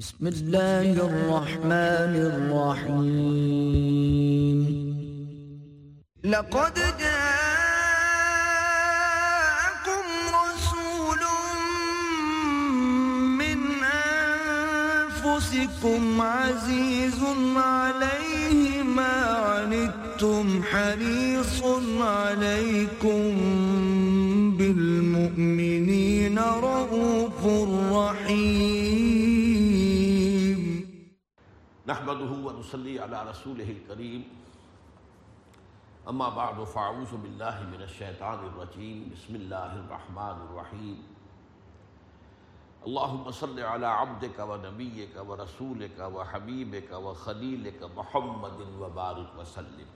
بسم الله الرحمن الرحيم. لقد جاءكم رسول من أنفسكم عزيز عليه ما عنتم حريص عليكم بالمؤمنين رؤوف رحيم. نحمده ونصلي على رسوله الكريم. اما بعد فاعوذ بالله من الشيطان الرجيم. بسم الله الرحمن الرحيم. اللهم صل على عبدك ونبيك ورسولك وحبيبك وخليلك محمد وبارك وسلم.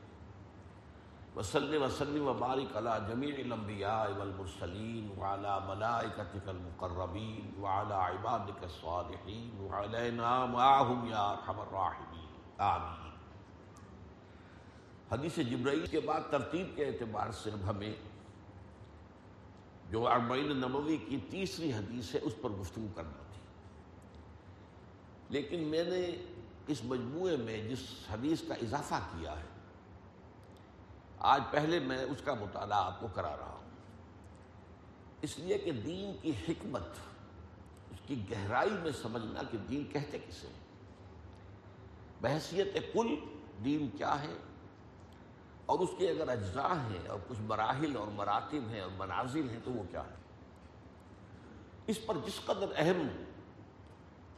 وصل وسلم وبارك على جميع الانبياء والمرسلين وعلى ملائكتك المقربين وعلى عبادك الصالحين وعلينا معهم يا ارحم الراحمين آمین. حدیث جبرائیل کے بعد ترتیب کے اعتبار سے اب ہمیں جو اربعین نبوی کی تیسری حدیث ہے اس پر گفتگو کرنا تھی. لیکن میں نے اس مجموعے میں جس حدیث کا اضافہ کیا ہے آج پہلے میں اس کا مطالعہ آپ کو کرا رہا ہوں۔ اس لیے کہ دین کی حکمت، اس کی گہرائی میں سمجھنا کہ دین کہتے کسے ہیں۔ بحثیت کل، دین کیا ہے؟ اور اس کے اگر اجزاء ہیں اور کچھ مراحل اور مراتب ہیں اور منازل ہیں تو وہ کیا ہے اس پر جس قدر اہم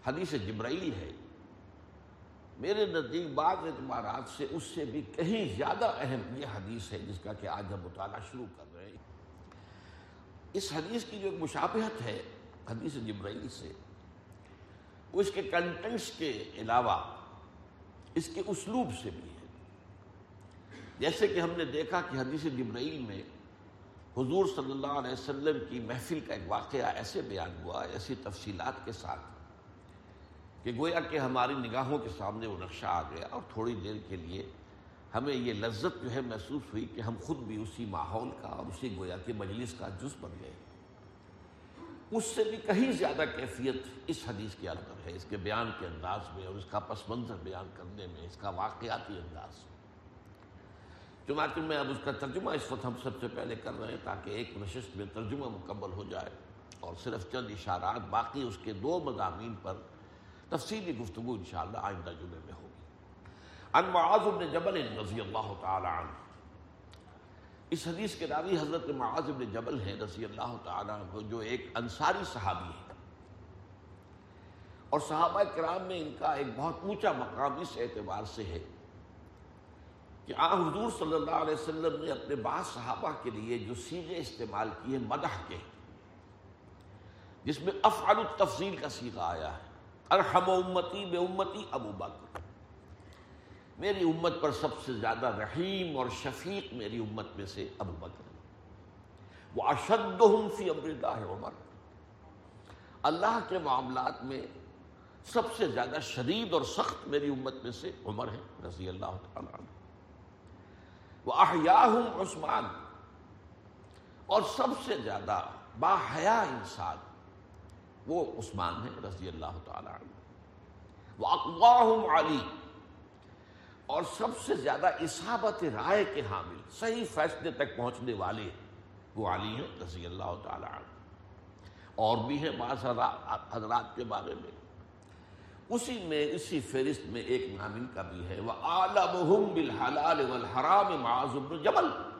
حدیث جبرائیل ہے میرے نزدیک بعض اعتبارات سے اس سے بھی کہیں زیادہ اہم یہ حدیث ہے جس کا کہ آج ہم مطالعہ شروع کر رہے ہیں۔ اس حدیث کی جو ایک مشابہت ہے، حدیث جبرائیل سے، وہ اس کے کنٹینٹس کے علاوہ اس کے اسلوب سے بھی ہے۔ جیسے کہ ہم نے دیکھا کہ حدیث جبرائیل میں حضور صلی اللہ علیہ وسلم کی محفل کا ایک واقعہ ایسے بیان ہوا، ایسی تفصیلات کے ساتھ کہ گویا کہ ہماری نگاہوں کے سامنے وہ نقشہ آ گیا اور تھوڑی دیر کے لیے ہمیں یہ لذت جو ہے محسوس ہوئی کہ ہم خود بھی اسی ماحول کا اور اسی گویا کے مجلس کا جز بن گئے اس سے بھی کہیں زیادہ کیفیت اس حدیث کے اندر ہے، اس کے بیان کے انداز میں اور اس کا پس منظر بیان کرنے میں، اس کا واقعاتی انداز۔ چنانچہ میں اب اس کا ترجمہ اس وقت ہم سب سے پہلے کر رہے ہیں تاکہ ایک نشست میں ترجمہ مکمل ہو جائے اور صرف چند اشارات، باقی اس کے دو مضامین پر تفصیلی گفتگو انشاءاللہ آئندہ جمعے میں ہوگی۔ ان معاذ بن جبل رضی اللہ تعالی عنہ۔ اس حدیث کے راوی حضرت معاذ بن جبل ہیں رضی اللہ تعالی عنہ، جو ایک انصاری صحابی ہے اور صحابہ کرام میں ان کا ایک بہت اونچا مقام اس اعتبار سے ہے کہ آ حضور صلی اللہ علیہ وسلم نے اپنے بعض صحابہ کے لیے جو سیغے استعمال کیے مدح کے، جس میں افعل التفضیل کا سیغہ آیا ہے۔ ارحم امتی، بے امتی، ابو بکر۔ میری امت پر سب سے زیادہ رحیم اور شفیق میری امت میں سے ابو بکر وہ اشد فی امر اللہ عمر اللہ کے معاملات میں سب سے زیادہ شدید اور سخت میری امت میں سے عمر ہے، رضی اللہ تعالیٰ عنہ۔ وہ احیاہم عثمان۔ اور سب سے زیادہ باحیا انسان وہ عثمان ہے رضی اللہ تعالی عنہ۔ وہ اقواہم علی اور سب سے زیادہ اصابت رائے کے حامل، صحیح فیصلے تک پہنچنے والے وہ علی ہیں رضی اللہ تعالی عنہ۔ اور بھی ہیں بعض حضرات کے بارے میں۔ اسی میں، اسی فہرست میں ایک نامن کا بھی ہے۔ وہ عالم بالحلال والحرام معاذ بن جبل۔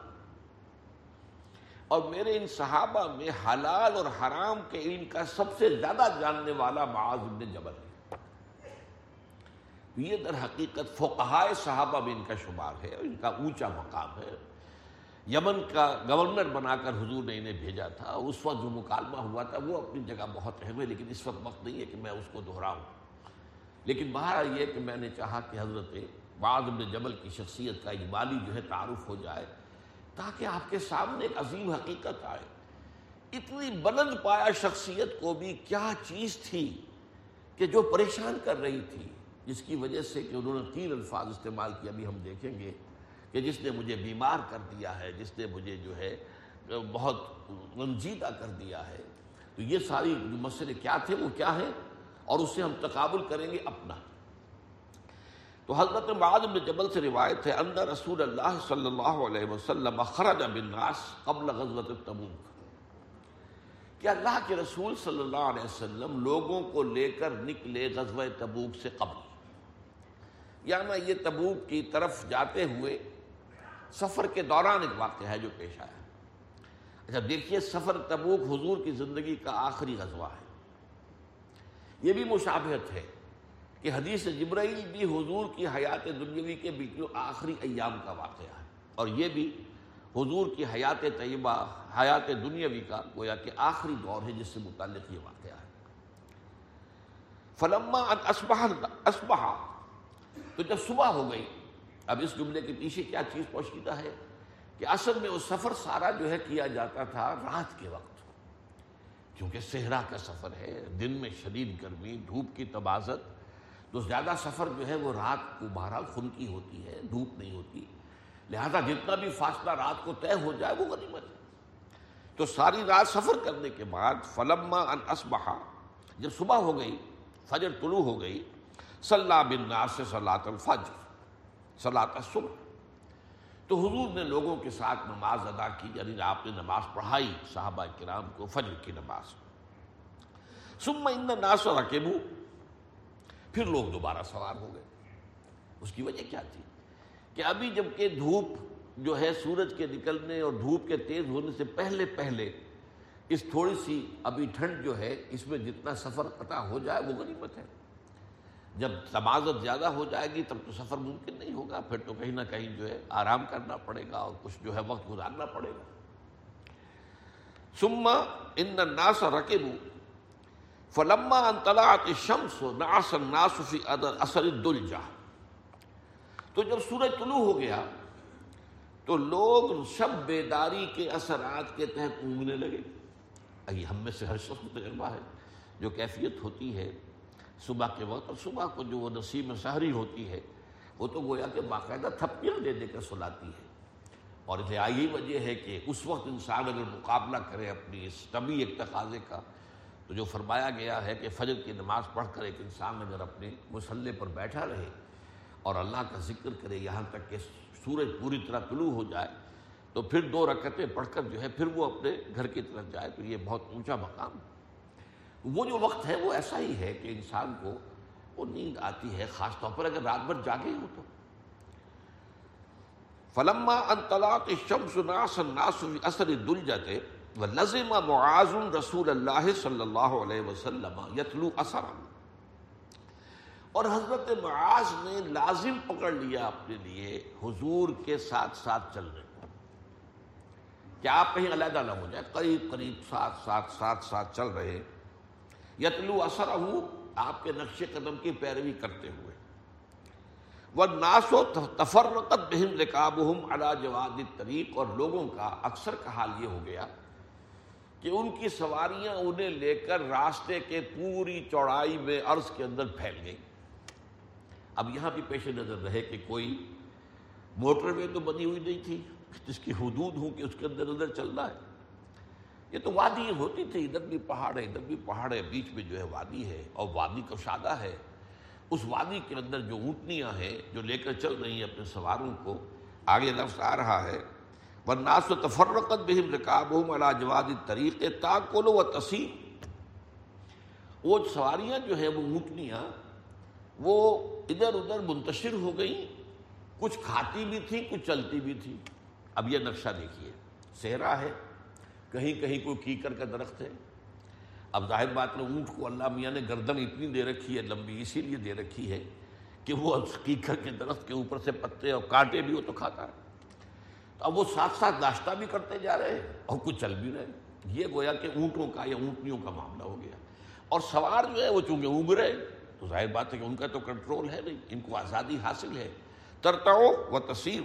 اور میرے ان صحابہ میں حلال اور حرام کے علم کا سب سے زیادہ جاننے والا معاذ بن جبل ہے۔ یہ در حقیقت فقہائے صحابہ میں ان کا شمار ہے ان کا اونچا مقام ہے۔ یمن کا گورنر بنا کر حضور نے انہیں بھیجا تھا۔ اس وقت جو مکالمہ ہوا تھا وہ اپنی جگہ بہت اہم ہے، لیکن اس وقت وقت نہیں ہے کہ میں اس کو دہراؤں۔ لیکن باہر یہ کہ میں نے چاہا کہ حضرت بعض بن جبل کی شخصیت کا اجمالی جو ہے تعارف ہو جائے۔ تاکہ آپ کے سامنے ایک عظیم حقیقت آئے۔ اتنی بلند پایا شخصیت کو بھی کیا چیز تھی کہ جو پریشان کر رہی تھی، جس کی وجہ سے کہ انہوں نے تین الفاظ استعمال کیا ابھی ہم دیکھیں گے کہ جس نے مجھے بیمار کر دیا ہے، جس نے مجھے جو ہے، بہت رنجیدہ کر دیا ہے۔ تو یہ ساری جو مسئلے کیا تھے، وہ کیا ہے اور اس سے ہم تقابل کریں گے اپنا۔ تو حضرت معاذ بن جبل سے روایت ہے اندر رسول اللہ صلی اللہ علیہ وسلم خرج بالناس قبل غزوت تبوک۔ کہ اللہ کے رسول صلی اللہ علیہ وسلم لوگوں کو لے کر نکلے غزوہ تبوک سے قبل۔ یعنی یہ تبوک کی طرف جاتے ہوئے سفر کے دوران ایک واقعہ ہے جو پیش آیا۔ اچھا دیکھیے سفر تبوک حضور کی زندگی کا آخری غزوہ ہے۔ یہ بھی مشابہت ہے۔ کہ حدیث جبرائیل بھی حضور کی حیات دنیاوی کے بیچ آخری ایام کا واقعہ ہے۔ اور یہ بھی حضور کی حیات طیبہ، حیات دنیاوی کا گویا کہ آخری دور ہے جس سے متعلق یہ واقعہ ہے۔ فلما اسبہ تو جب صبح ہو گئی، اب اس جملے کے پیچھے کیا چیز پوشیدہ ہے؟ کہ اصل میں وہ سفر سارا جو ہے کیا جاتا تھا رات کے وقت۔ کیونکہ صحرا کا سفر ہے، دن میں شدید گرمی، دھوپ کی تبازت تو زیادہ سفر جو ہے وہ رات کو بہرحال خن کی ہوتی ہے، دھوپ نہیں ہوتی۔ لہذا جتنا بھی فاصلہ رات کو طے ہو جائے وہ غنیمت ہے۔ تو ساری رات سفر کرنے کے بعد فلما ان اسبہا جب صبح ہو گئی، فجر طلوع ہو گئی صلاح بن ناس صلاۃ الفجر صلاۃ الصبح۔ تو حضور نے لوگوں کے ساتھ نماز ادا کی یعنی آپ نے نماز پڑھائی صحابہ کرام کو فجر کی نماز۔ سم ان ناس و پھر لوگ دوبارہ سوار ہو گئے۔ اس کی وجہ کیا تھی؟ کہ ابھی جبکہ دھوپ جو ہے سورج کے نکلنے اور دھوپ کے تیز ہونے سے پہلے پہلے اس تھوڑی سی ابھی ٹھنڈ جو ہے اس میں جتنا سفر قطع ہو جائے وہ غنیمت ہے۔ جب تمازت زیادہ ہو جائے گی تب تو سفر ممکن نہیں ہوگا، پھر تو کہیں نہ کہیں جو ہے آرام کرنا پڑے گا اور کچھ جو ہے وقت گزارنا پڑے گا۔ سما ان ناس رقب فلما ان طلعت الشمس ناس الناس فی اثر الدلجہ تو جب سورج طلوع ہو گیا، تو لوگ شب بیداری کے اثرات کے تحت اونگنے لگے۔ ابھی ہم میں سے ہر شخص تجربہ ہے جو کیفیت ہوتی ہے صبح کے وقت، اور صبح کو جو وہ نصیب سحری ہوتی ہے، وہ تو گویا کہ باقاعدہ تھپکیاں دے دے کر سلاتی ہے۔ اور اسے آئی وجہ ہے کہ اس وقت انسان اگر مقابلہ کرے اپنی اس طبی ایک تقاضے کا تو جو فرمایا گیا ہے کہ فجر کی نماز پڑھ کر ایک انسان اگر اپنے مسلح پر بیٹھا رہے اور اللہ کا ذکر کرے یہاں تک کہ سورج پوری طرح طلوع ہو جائے، تو پھر دو رکعتیں پڑھ کر جو ہے پھر وہ اپنے گھر کی طرف جائے، تو یہ بہت اونچا مقام وہ جو وقت ہے وہ ایسا ہی ہے کہ انسان کو وہ نیند آتی ہے، خاص طور پر اگر رات بھر جاگے ہو تو۔ فلما ان طلاق الشمس ناس الناس في اثر الدلجه معاذ رسول اللہ صلی اللہ علیہ وسلم یتلو اثرا۔ اور حضرت معاذ نے لازم پکڑ لیا اپنے لیے، حضور کے ساتھ ساتھ چلنے کو کہ آپ کہیں علیحدہ نہ ہو جائے قریب قریب ساتھ ساتھ ساتھ ساتھ چل رہے۔ یتلو اثر آپ کے نقش قدم کی پیروی کرتے ہوئے۔ وہ ناس و تفرقت بہم رکابہم علا جواد طریق اور لوگوں کا اکثر کا حال یہ ہو گیا کہ ان کی سواریاں انہیں لے کر راستے کے پوری چوڑائی میں عرض کے اندر پھیل گئی اب یہاں بھی پیش نظر رہے کہ کوئی موٹر وے تو بنی ہوئی نہیں تھی، جس کی حدود ہوں کہ اس کے اندر اندر چلنا ہے۔ یہ تو وادی ہوتی تھی، ادھر بھی پہاڑ ہے ادھر بھی پہاڑ ہے بیچ میں جو ہے وادی ہے اور وادی کشادہ ہے۔ اس وادی کے اندر جو اونٹنیاں ہیں، جو لے کر چل رہی ہیں اپنے سواروں کو، آگے لفظ آ رہا ہے۔ ورناس و تفرقت بہم رکاب علا جواد طریق تاکل و تسیم۔ وہ سواریاں جو ہیں، وہ اونٹنیاں وہ ادھر ادھر منتشر ہو گئیں۔ کچھ کھاتی بھی تھیں، کچھ چلتی بھی تھیں۔ اب یہ نقشہ دیکھیے۔ صحرا ہے، کہیں کہیں کوئی کیکر کا درخت ہے۔ اب ظاہر بات میں اونٹ کو اللہ میاں نے گردن اتنی دے رکھی ہے، لمبی اسی لیے دے رکھی ہے کہ وہ کیکر کے درخت کے اوپر سے پتے اور کانٹے بھی ہو تو کھاتا ہے۔ تو اب وہ ساتھ ساتھ ناشتہ بھی کرتے جا رہے ہیں اور کچھ چل بھی رہے یہ گویا کہ اونٹوں کا یا اونٹنیوں کا معاملہ ہو گیا۔ اور سوار جو ہے وہ چونکہ اونگ رہے تو ظاہر بات ہے کہ ان کا تو کنٹرول ہے نہیں، ان کو آزادی حاصل ہے۔ ترتاؤ و تصیر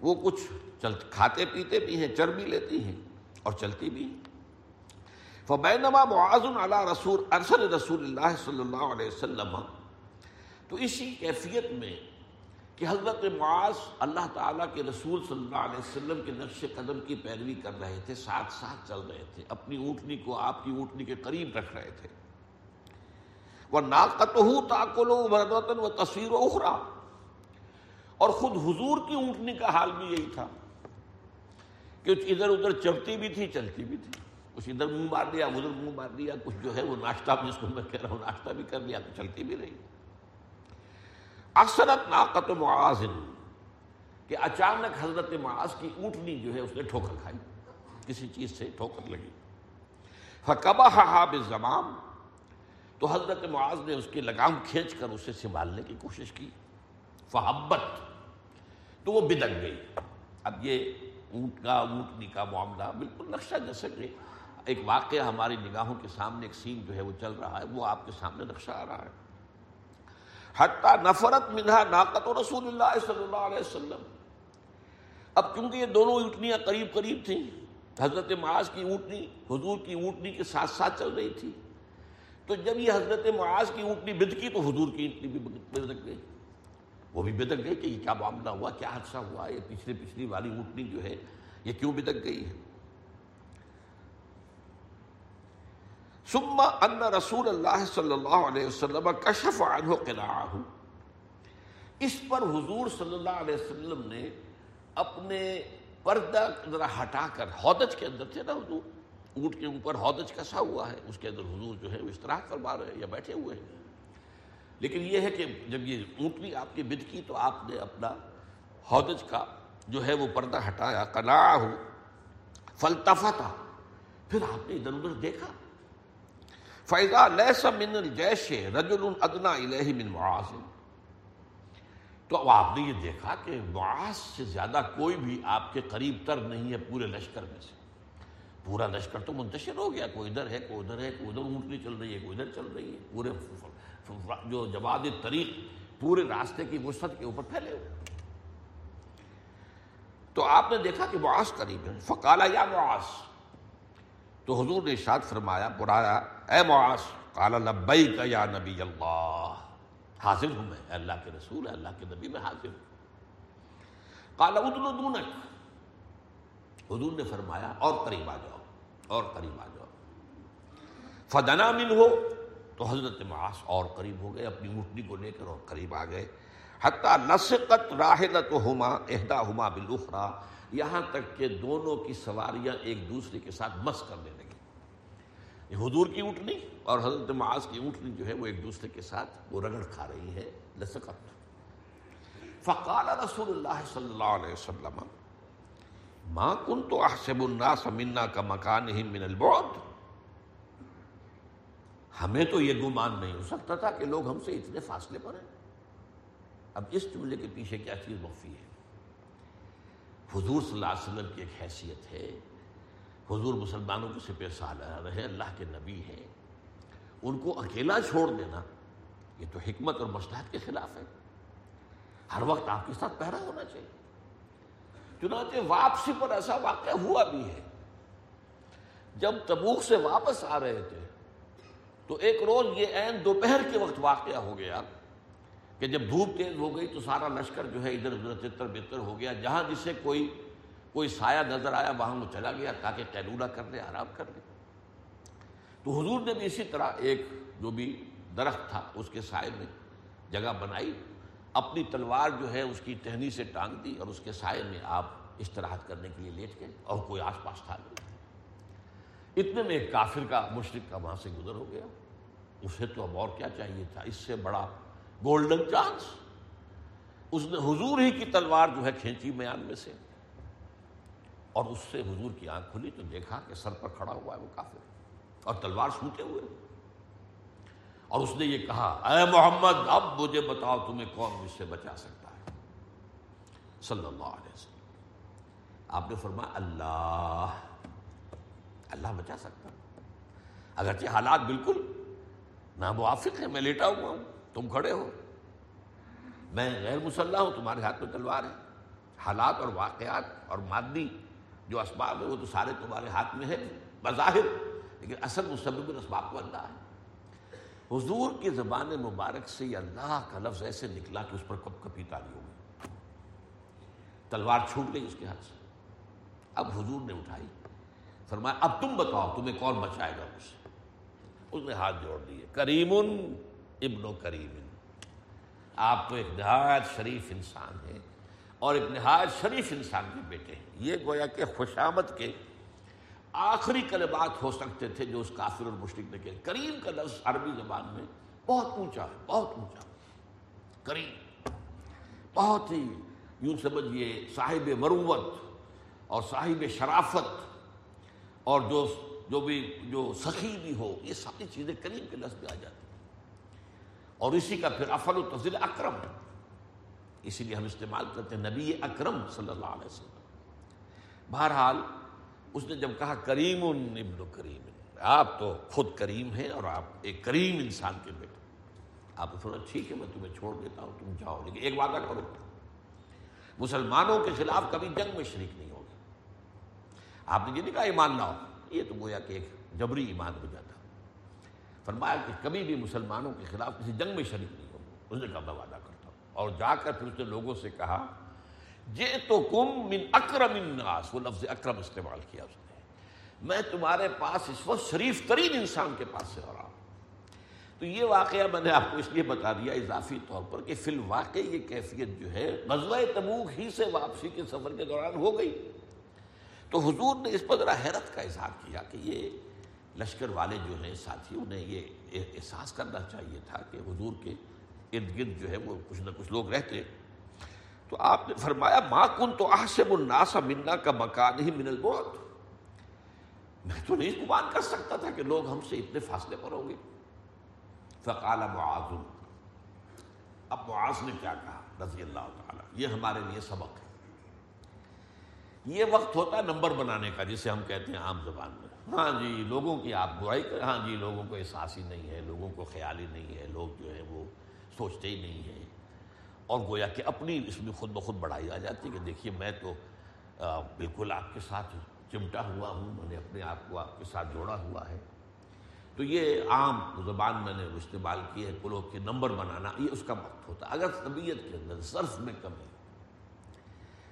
وہ کچھ چل، کھاتے پیتے بھی ہیں چر بھی لیتی ہیں اور چلتی بھی ہیں۔ فبینما معاذ علی رسول ارسل رسول اللہ صلی اللہ علیہ وسلم۔ تو اسی کیفیت میں کہ حضرت معاذ اللہ تعالیٰ کے رسول صلی اللہ علیہ وسلم کے نقش قدم کی پیروی کر رہے تھے، ساتھ ساتھ چل رہے تھے، اپنی اونٹنی کو آپ کی اونٹنی کے قریب رکھ رہے تھے۔ وہ ناقت ہو تاکل و تصویر و اخرا اور خود حضور کی اونٹنی کا حال بھی یہی تھا کہ ادھر ادھر چلتی بھی تھی، چلتی بھی تھی۔ کچھ ادھر منہ مار دیا، ادھر منہ مار دیا، کچھ جو ہے وہ ناشتہ جس کو میں کہہ رہا ہوں، ناشتہ بھی کر لیا تو چلتی بھی رہی۔ اکثرت ناقت معاذ کہ اچانک حضرت معاذ کی اونٹنی جو ہے اس نے ٹھوکر کھائی۔ کسی چیز سے ٹھوکر لگی۔ فقبہ حاب زمام تو حضرت معاذ نے اس کی لگام کھینچ کر اسے سنبھالنے کی کوشش کی۔ فحبت۔ تو وہ بدک گئی۔ اب یہ اونٹ کا، اونٹنی کا معاملہ بالکل نقشہ جیسے کہ ایک واقعہ ہماری نگاہوں کے سامنے، ایک سین جو ہے وہ چل رہا ہے، وہ آپ کے سامنے نقشہ آ رہا ہے۔ حتیٰ نفرت منہا ناقت و رسول اللہ صلی اللہ علیہ وسلم. اب کیونکہ یہ دونوں اونٹنیاں قریب قریب تھیں، حضرت معاذ کی اونٹنی، حضور کی اونٹنی کے ساتھ ساتھ چل رہی تھی، تو جب یہ حضرت معاذ کی اونٹنی بدکی تو حضور کی اونٹنی بھی بدک گئی۔ وہ بھی بدک گئی کہ یہ کیا معاملہ ہوا، کیا حادثہ ہوا، یہ پچھلی پچھلی والی اونٹنی جو ہے، یہ کیوں بدک گئی ہے؟ ثم ان رسول اللہ صلی اللہ علیہ وسلم کشف عنہ قناعہ۔ اس پر حضور صلی اللہ علیہ وسلم نے اپنے پردہ ذرا ہٹا کر ہودج کے اندر تھے نا حضور، اونٹ کے اوپر ہودج کسا ہوا ہے، اس کے اندر حضور جو ہے وہ استراحت فرما رہے ہیں یا بیٹھے ہوئے ہیں۔ لیکن یہ ہے کہ جب یہ اونٹنی آپ کی بد کی تو آپ نے اپنا ہودج کا جو ہے وہ پردہ ہٹایا، قناعہ۔ فلتفتا۔ پھر آپ نے ادھر ادھر دیکھا۔ فیضا لیس من الجیش رجل ادنا الیہ من معاذ۔ تو اب آپ نے یہ دیکھا کہ معاذ سے زیادہ کوئی بھی آپ کے قریب تر نہیں ہے پورے لشکر میں سے۔ پورا لشکر تو منتشر ہو گیا، کوئی ادھر ہے، کوئی ادھر ہے، کوئی ادھر اونٹنی چل رہی ہے، کوئی ادھر چل رہی ہے۔ پورے جو جواد طریق پورے راستے کی وسط کے اوپر پھیلے ہوئے۔ تو آپ نے دیکھا کہ معاذ قریب ہے۔ فقالا یا معاذ تو حضور نے ارشاد فرمایا پرایا اے معاذ، قال لبیک یا نبی اللہ، حاضر ہوں میں اللہ کے رسول ہے اللہ کے نبی میں حاضر ہوں۔ قال ادلو دونک۔ حضور نے فرمایا، اور قریب آ جاؤ، اور قریب آ جاؤ۔ فدنا من ہو تو حضرت معاذ اور قریب ہو گئے، اپنی اونٹنی کو لے کر اور قریب آ گئے۔ حتیٰ نسقت راہلت ہما اہدا ہما بلوخرا یہاں تک کہ دونوں کی سواریاں ایک دوسرے کے ساتھ مس کرنے لگی یہ حضور کی اونٹنی اور حضرت معاذ کی اونٹنی جو ہے وہ ایک دوسرے کے ساتھ وہ رگڑ کھا رہی ہے لسقت فقال رسول اللہ صلی اللہ علیہ وسلم، ما کن تو احسب الناس منا کا مکان ہی من البعد ہمیں تو یہ گمان نہیں ہو سکتا تھا کہ لوگ ہم سے اتنے فاصلے پر ہیں۔ اب اس جملے کے پیچھے کیا چیز مخفی ہے؟ حضور صلی اللہ علیہ وسلم کی ایک حیثیت ہے حضور مسلمانوں کے سپہ سالہ رہے اللہ کے نبی ہیں۔ ان کو اکیلا چھوڑ دینا، یہ تو حکمت اور مصلحت کے خلاف ہے۔ ہر وقت آپ کے ساتھ پہرا ہونا چاہیے۔ چنانچہ واپسی پر ایسا واقعہ ہوا بھی ہے۔ جب تبوک سے واپس آ رہے تھے، تو ایک روز یہ عین دوپہر کے وقت واقعہ ہو گیا کہ جب دھوپ تیز ہو گئی تو سارا لشکر جو ہے ادھر ادھر تتر بتر ہو گیا، جہاں جسے کوئی کوئی سایہ نظر آیا، وہاں وہ چلا گیا، تاکہ قیلولہ کر لے آرام کر لے تو حضور نے بھی اسی طرح ایک جو بھی درخت تھا، اس کے سائے میں جگہ بنائی، اپنی تلوار جو ہے، اس کی ٹہنی سے ٹانگ دی اور اس کے سائے میں آپ استراحت کرنے کے لیے لیٹ گئے اور کوئی آس پاس تھا نہیں۔ اتنے میں ایک کافر کا مشرق کا وہاں سے گزر ہو گیا۔ اسے تو اب اور کیا چاہیے تھا؟ اس سے بڑا گولڈن چانس اس نے حضور ہی کی تلوار جو ہے کھینچی میان میں سے۔ اور اس سے حضور کی آنکھ کھلی تو دیکھا کہ سر پر کھڑا ہوا ہے وہ کافر اور تلوار سوتے ہوئے۔ اور اس نے یہ کہا، اے محمد، اب مجھے بتاؤ تمہیں کون مجھ سے بچا سکتا ہے؟ صلی اللہ علیہ وسلم۔ آپ نے فرمایا، اللہ اللہ بچا سکتا اگرچہ حالات بالکل ناموافق ہیں، میں لیٹا ہوا ہوں، تم کھڑے ہو۔ میں غیر مسلح ہوں، تمہارے ہاتھ میں تلوار ہے۔ حالات اور واقعات اور مادی جو اسباب ہے وہ تو سارے تمہارے ہاتھ میں ہے بظاہر لیکن اصل مسبب اسباب کو اللہ ہے۔ حضور کی زبان مبارک سے یہ اللہ کا لفظ ایسے نکلا کہ اس پر کب کبھی تالی ہو گئی۔ تلوار چھوٹ گئی اس کے ہاتھ سے۔ اب حضور نے اٹھائی۔ فرمایا، اب تم بتاؤ، تمہیں کون بچائے گا مجھ سے؟ اس نے ہاتھ جوڑ دیے۔ کریم ابن و کریم آپ تو ایک نہایت شریف انسان ہیں۔ اور ایک نہایت شریف انسان کے بیٹے ہیں۔ یہ گویا کہ خوشامد کے آخری کلمات ہو سکتے تھے جو اس کافر اور مشرق نے کہ کریم کا لفظ عربی زبان میں بہت اونچا ہے، بہت اونچا۔ کریم۔ بہت ہی یوں سمجھیے صاحب مروت اور صاحب شرافت اور جو جو بھی جو سخی بھی ہو، یہ ساری چیزیں کریم کے لفظ میں آ جاتی ہیں۔ اور اسی کا پھر افل و تفضیل اکرم اسی لیے ہم استعمال کرتے ہیں نبی اکرم صلی اللہ علیہ وسلم۔ بہرحال اس نے جب کہا کریم ابن کریم، آپ تو خود کریم ہیں اور آپ ایک کریم انسان کے بیٹے۔ آپ نے سنا ٹھیک ہے، میں تمہیں چھوڑ دیتا ہوں، تم جاؤ۔ لیکن ایک وعدہ کرو۔ مسلمانوں کے خلاف کبھی جنگ میں شریک نہیں ہوگی آپ نے یہ نہیں کہا ایمان لاؤ، یہ تو گویا کہ ایک جبری ایمان ہو جاتا۔ فرمایا کہ کبھی بھی مسلمانوں کے خلاف کسی جنگ میں شریک نہیں ہوگا اس نے کہا میں وعدہ کرتا ہوں اور جا کر پھر اس نے لوگوں سے کہا جے تو کم من اکرم الناس، وہ لفظ اکرم استعمال کیا اس نے۔ میں تمہارے پاس اس وقت شریف ترین انسان کے پاس سے ہو رہا ہوں۔ تو یہ واقعہ میں نے آپ کو اس لیے بتا دیا اضافی طور پر کہ فی الواقع یہ کیفیت جو ہے، غزوہ تبوک ہی سے واپسی کے سفر کے دوران ہو گئی۔ تو حضور نے اس پر ذرا حیرت کا اظہار کیا کہ یہ لشکر والے جو ہیں ساتھی انہیں یہ احساس کرنا چاہیے تھا کہ حضور کے ارد گرد جو ہے وہ کچھ نہ کچھ لوگ رہتے تو آپ نے فرمایا ماں کن تو آسم الناس منا کا مکان ہی من البوت میں تو نہیں گمان کر سکتا تھا کہ لوگ ہم سے اتنے فاصلے پر ہوں گے۔ فقال معاذ۔ اب معاذ نے کیا کہا؟ رضی اللہ تعالیٰ، یہ ہمارے لیے سبق ہے۔ یہ وقت ہوتا ہے نمبر بنانے کا، جسے ہم کہتے ہیں عام زبان میں۔ ہاں جی لوگوں کی آپ برائی کر ہاں جی لوگوں کو احساس ہی نہیں ہے، لوگوں کو خیال ہی نہیں ہے، لوگ جو ہے وہ سوچتے ہی نہیں ہیں۔ اور گویا کہ اپنی اس میں خود بخود بڑھائی آ جاتی ہے کہ دیکھیے میں تو بالکل آپ کے ساتھ چمٹا ہوا ہوں، میں نے اپنے آپ کو آپ کے ساتھ جوڑا ہوا ہے۔ تو یہ عام زبان میں نے استعمال کی ہے کلو کے نمبر بنانا، یہ اس کا وقت ہوتا ہے۔ اگر طبیعت کے اندر صرف میں کمی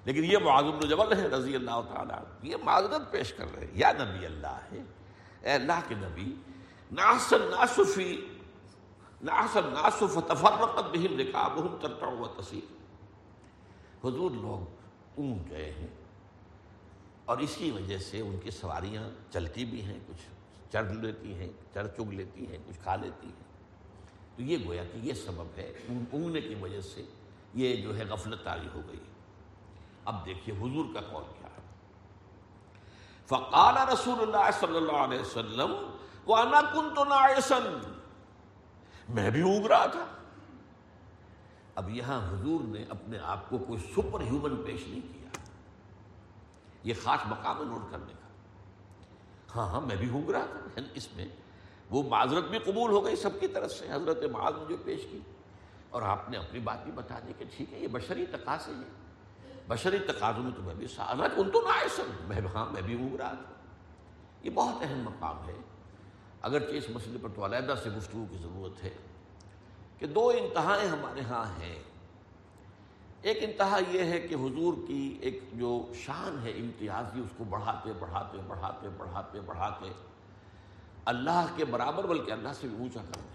لیکن یہ بن جبل ہے رضی اللہ تعالیٰ یہ معذرت پیش کر رہے ہیں، یا نبی اللہ ہے، اے اللہ کے نبی ناصل ناصفی ناصل ناصف تفرقت بہم رکابہم ترتع و تصیر۔ حضور لوگ اون گئے ہیں۔ اور اسی وجہ سے ان کی سواریاں چلتی بھی ہیں، کچھ چڑھ لیتی ہیں، چڑھ چگ لیتی ہیں، کچھ کھا لیتی ہیں۔ تو یہ گویا کہ یہ سبب ہے اونگنے کی وجہ سے یہ جو ہے غفلت تاری ہو گئی۔ اب دیکھیے حضور کا قول کیا ہے۔ فقال رسول اللہ صلی اللہ علیہ وسلم وانا كنت ناعسا میں بھی اونگ رہا تھا اب یہاں حضور نے اپنے آپ کو کوئی سپر ہیومن پیش نہیں کیا۔ یہ خاص مقام ہے نوٹ کرنے کا۔ ہاں ہاں میں بھی ہونگ رہا تھا اس میں وہ معذرت بھی قبول ہو گئی سب کی طرف سے۔ حضرت معاذ نے جو پیش کی۔ اور آپ نے اپنی بات بھی بتا دی کہ ٹھیک ہے، یہ بشری تقاضے ہیں۔ بشری تقاضوں میں تو میں بھی ان تو نہ میں ہاں میں بھی ہونگ رہا تھا یہ بہت اہم مقام ہے۔ اگرچہ اس مسئلے پر تو علیحدہ سے گفتگو کی ضرورت ہے کہ دو انتہائیں ہمارے ہاں ہیں۔ ایک انتہا یہ ہے کہ حضور کی ایک جو شان ہے امتیازی، اس کو بڑھاتے بڑھاتے بڑھاتے بڑھاتے بڑھاتے، اللہ کے برابر بلکہ اللہ سے بھی اونچا کر دیں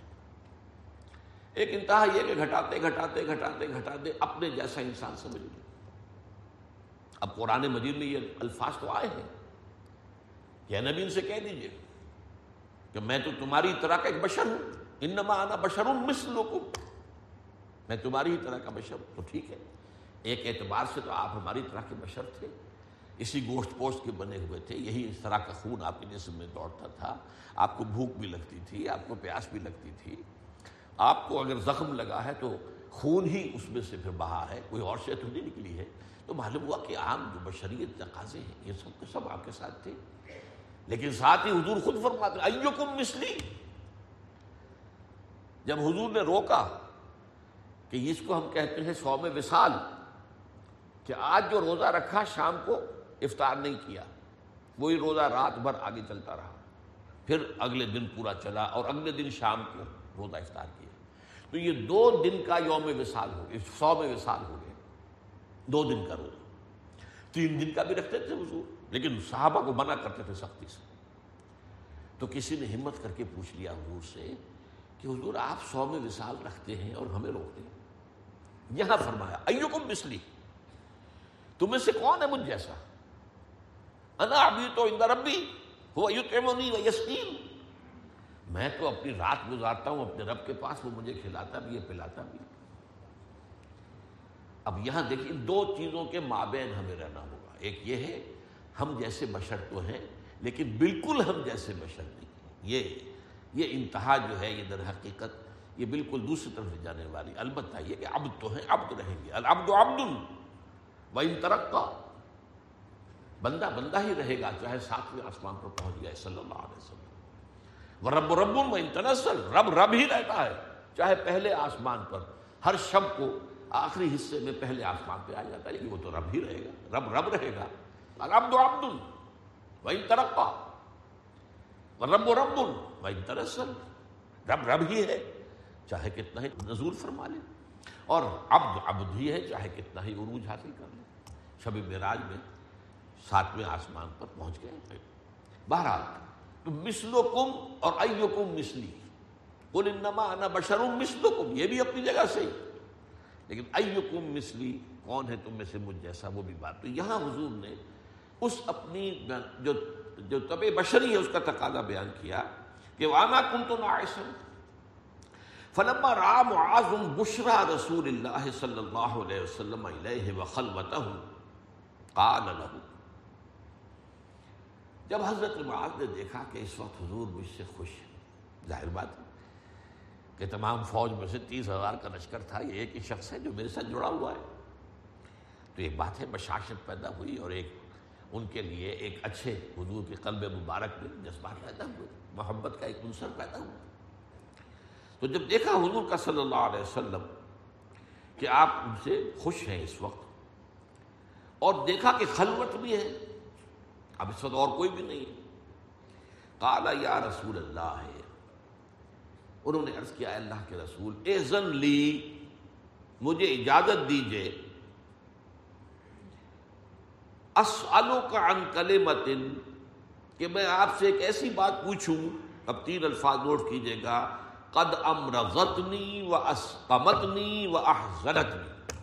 ایک انتہا یہ کہ گھٹاتے گھٹاتے گھٹاتے گھٹاتے اپنے جیسا انسان سمجھ لیں۔ اب قرآن مجید میں یہ الفاظ تو آئے ہیں کہ نبی ان سے کہہ دیجیے۔ کہ میں تو تمہاری طرح کا ایک بشر ہوں، انما انا بشر مثلکم۔ میں تمہاری ہی طرح کا بشر ہوں، تو ٹھیک ہے۔ ایک اعتبار سے تو آپ ہماری طرح کے بشر تھے، اسی گوشت پوشت کے بنے ہوئے تھے، یہی اس طرح کا خون آپ کے جسم میں دوڑتا تھا۔ آپ کو بھوک بھی لگتی تھی، آپ کو پیاس بھی لگتی تھی۔ آپ کو اگر زخم لگا ہے تو خون ہی اس میں سے پھر بہا ہے، کوئی اور شے تو نہیں نکلی ہے۔ تو معلوم ہوا کہ عام جو بشریت تقاضے ہیں، یہ سب کے سب آپ کے ساتھ تھے۔ لیکن ساتھ ہی حضور خود فرماتے ایوکم مثلی۔ جب حضور نے روکا کہ اس کو ہم کہتے ہیں سو میں وصال، کہ آج جو روزہ رکھا شام کو افطار نہیں کیا، وہی روزہ رات بھر آگے چلتا رہا۔ پھر اگلے دن پورا چلا اور اگلے دن شام کو روزہ افطار کیا۔ تو یہ دو دن کا یوم وصال ہو گیا سو میں وصال ہو گیا دو دن کا روزہ۔ تین دن کا بھی رکھتے تھے حضور۔ لیکن صحابہ کو منع کرتے تھے سختی سے۔ تو کسی نے ہمت کر کے پوچھ لیا حضور سے کہ حضور آپ سو میں وصال رکھتے ہیں اور ہمیں روکتے ہیں۔ یہاں فرمایا، ایوکم مسلی تم میں سے کون ہے مجھ جیسا؟ انا ابھی تو اندر ربی وہ یوتمونی و یسکین میں تو اپنی رات گزارتا ہوں، اپنے رب کے پاس، وہ مجھے کھلاتا بھی ہے، پلاتا بھی اب یہاں دیکھیے، دو چیزوں کے مابین ہمیں رہنا ہوگا۔ ایک یہ ہے ہم جیسے بشر تو ہیں، لیکن بالکل ہم جیسے بشر نہیں ہیں۔ یہ یہ انتہا جو ہے، یہ در حقیقت یہ بالکل دوسری طرف جانے والی۔ البتہ یہ کہ عبد تو ہیں، عبد رہیں گے۔ العبد عبد و ان ترقہ بندہ بندہ ہی رہے گا، چاہے ساتویں آسمان پر پہنچ گئے صلی اللہ علیہ وسلم۔ وہ رب رب و تنسل رب رب ہی رہتا ہے، چاہے پہلے آسمان پر۔ ہر شب کو آخری حصے میں پہلے آسمان پہ آ جاتا ہے لیکن وہ تو رب ہی رہے گا۔ رب رب رہے گا۔ العبد عبد وہی ترقہ رب و رب وہی ترسل رب رب ہی ہے چاہے کتنا ہی نزول فرما لے اور عبد عبد ہی ہے چاہے کتنا ہی عروج حاصل کر لے شب معراج میں ساتویں آسمان پر پہنچ گئے بہرحال تو مسلو کم اور ایو کم مسلی بول انما انا بشرم مسلو کم یہ بھی اپنی جگہ سے لیکن ایو کم مسلی کون ہے تم میں سے مجھ جیسا؟ وہ بھی بات۔ تو یہاں حضور نے اس اپنی جو جو طب بشری ہے، اس کا تقاضا بیان کیا کہ وانا کن تو نائسن فلما را معاذ بشرا رسول اللہ صلی اللہ علیہ وسلم علیہ وخلوتہ قال له جب حضرت معاذ نے دیکھا کہ اس وقت حضور مجھ سے خوش ہے ظاہر بات ہے کہ تمام فوج میں سے تیس ہزار کا لشکر تھا، یہ ایک ہی شخص ہے جو میرے ساتھ جڑا ہوا ہے۔ تو ایک بات ہے، بشاشت پیدا ہوئی اور ایک ان کے لیے ایک اچھے حضور کے قلب مبارک میں جذبات پیدا ہوئے، محبت کا ایک عنصر پیدا ہوا تو جب دیکھا حضور کا صلی اللہ علیہ وسلم کہ آپ ان سے خوش ہیں اس وقت، اور دیکھا کہ خلوت بھی ہے، اب اس وقت اور کوئی بھی نہیں۔ کالا یا رسول اللہ ہے انہوں نے عرض کیا اللہ کے رسول ایزن لی، مجھے اجازت دیجیے اسالو کا ان کہ میں آپ سے ایک ایسی بات پوچھوں۔ اب تین الفاظ نوٹ کیجیے گا۔ قد امرضتنی و اسقمتنی و احزنتنی۔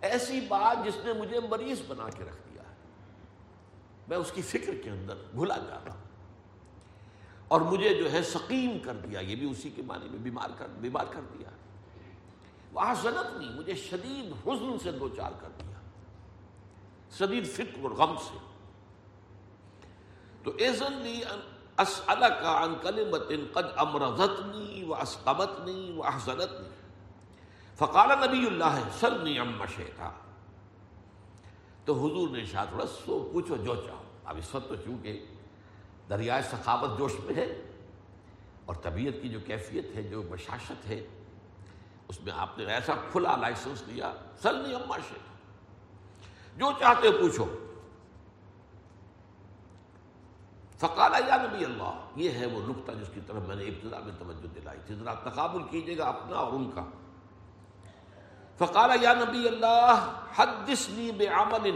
ایسی بات جس نے مجھے مریض بنا کے رکھ دیا ہے۔ میں اس کی فکر کے اندر بھلا جا رہا ہوں۔ اور مجھے جو ہے سقیم کر دیا، یہ بھی اسی کے معنی میں بیمار کر بیمار کر دیا۔ وہاں زنت نہیں مجھے شدید حزن سے دو چار کر دیا۔ شدید فکر اور غم سے۔ تو ایزن لی اسألہ کا ان کلمت قد امرضتنی و اسقمتنی و احزنتنی۔ فقال نبی اللہ سلنی ام شیطا تو حضور نے شاہ تھوڑا سو پوچھو جو چاہو۔ اب اس وقت تو چونکہ دریائے سخاوت جوش میں ہے اور طبیعت کی جو کیفیت ہے، جو بشاشت ہے، اس میں آپ نے ایسا کھلا لائسنس لیا سلنی اما شیطا جو چاہتے پوچھو۔ فقالا یا نبی اللہ، یہ ہے وہ نقطہ جس کی طرف میں نے ابتدا میں توجہ دلائی تھی۔ ذرا تقابل کیجیے گا اپنا اور ان کا۔ فقال یا نبی اللہ، حدثنی بعمل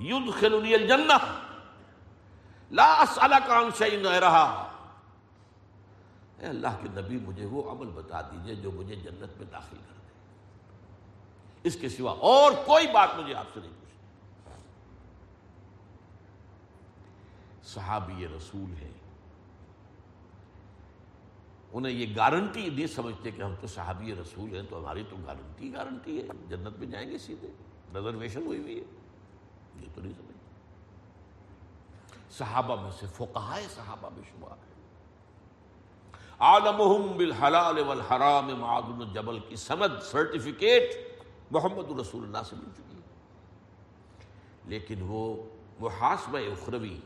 يدخلني الجنہ۔ لا اسالک عن شيء غیرها اے اللہ کے نبی، مجھے وہ عمل بتا دیجیے جو مجھے جنت میں داخل کر دے۔ اس کے سوا اور کوئی بات مجھے آپ سے نہیں۔ صحابی رسول ہے انہیں یہ گارنٹی نہیں سمجھتے کہ ہم تو صحابی رسول ہیں، تو ہماری تو گارنٹی گارنٹی ہے۔ جنت میں جائیں گے سیدھے۔ ریزرویشن ہوئی ہوئی ہے۔ یہ تو نہیں سمجھتے۔ صحابہ میں سے فقہائے صحابہ میں شمار ہے عالمہم بالحلال والحرام معادن الجبل کی سند سرٹیفکیٹ محمد رسول اللہ سے مل چکی ہے۔ لیکن وہ محاسبہ اخروی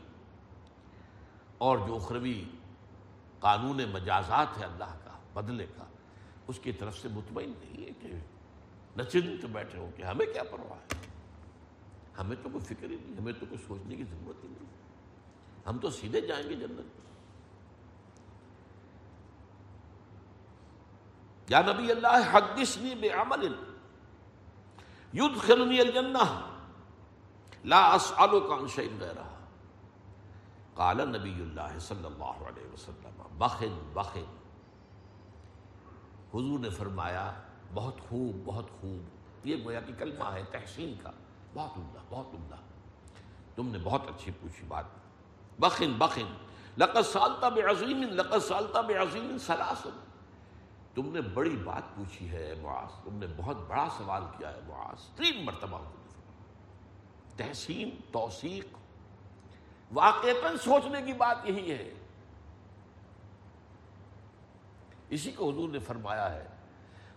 اور جو اخروی قانون مجازات ہے اللہ کا، بدلے کا، اس کی طرف سے مطمئن نہیں ہے کہ نچنت بیٹھے ہو کہ ہمیں کیا پرواہ ہے؟ ہمیں تو کوئی فکر ہی نہیں، ہمیں تو کوئی سوچنے کی ضرورت ہی نہیں۔ ہم تو سیدھے جائیں گے جنت یا نبی اللہ، حدثنی بعمل، یدخلنی الجنہ، لا اسالک عن شیء غیرہ۔ قال نبی اللہ صلی اللہ علیہ وسلم، بخن بخن۔ حضور نے فرمایا، بہت خوب بہت خوب۔ یہ گویا کہ کلمہ ہے، تحسین کا۔ بہت عمدہ بہت عمدہ۔ تم نے بہت اچھی پوچھی بات۔ بخن بخن۔ لقد سالتا بے عظیم لقد سالتا بے عظیم سلاسل تم نے بڑی بات پوچھی ہے معاذ۔ تم نے بہت بڑا سوال کیا ہے معاذ۔ تین مرتبہ تحسین، توثیق واقعتاً سوچنے کی بات یہی ہے۔ اسی کو حضور نے فرمایا ہے،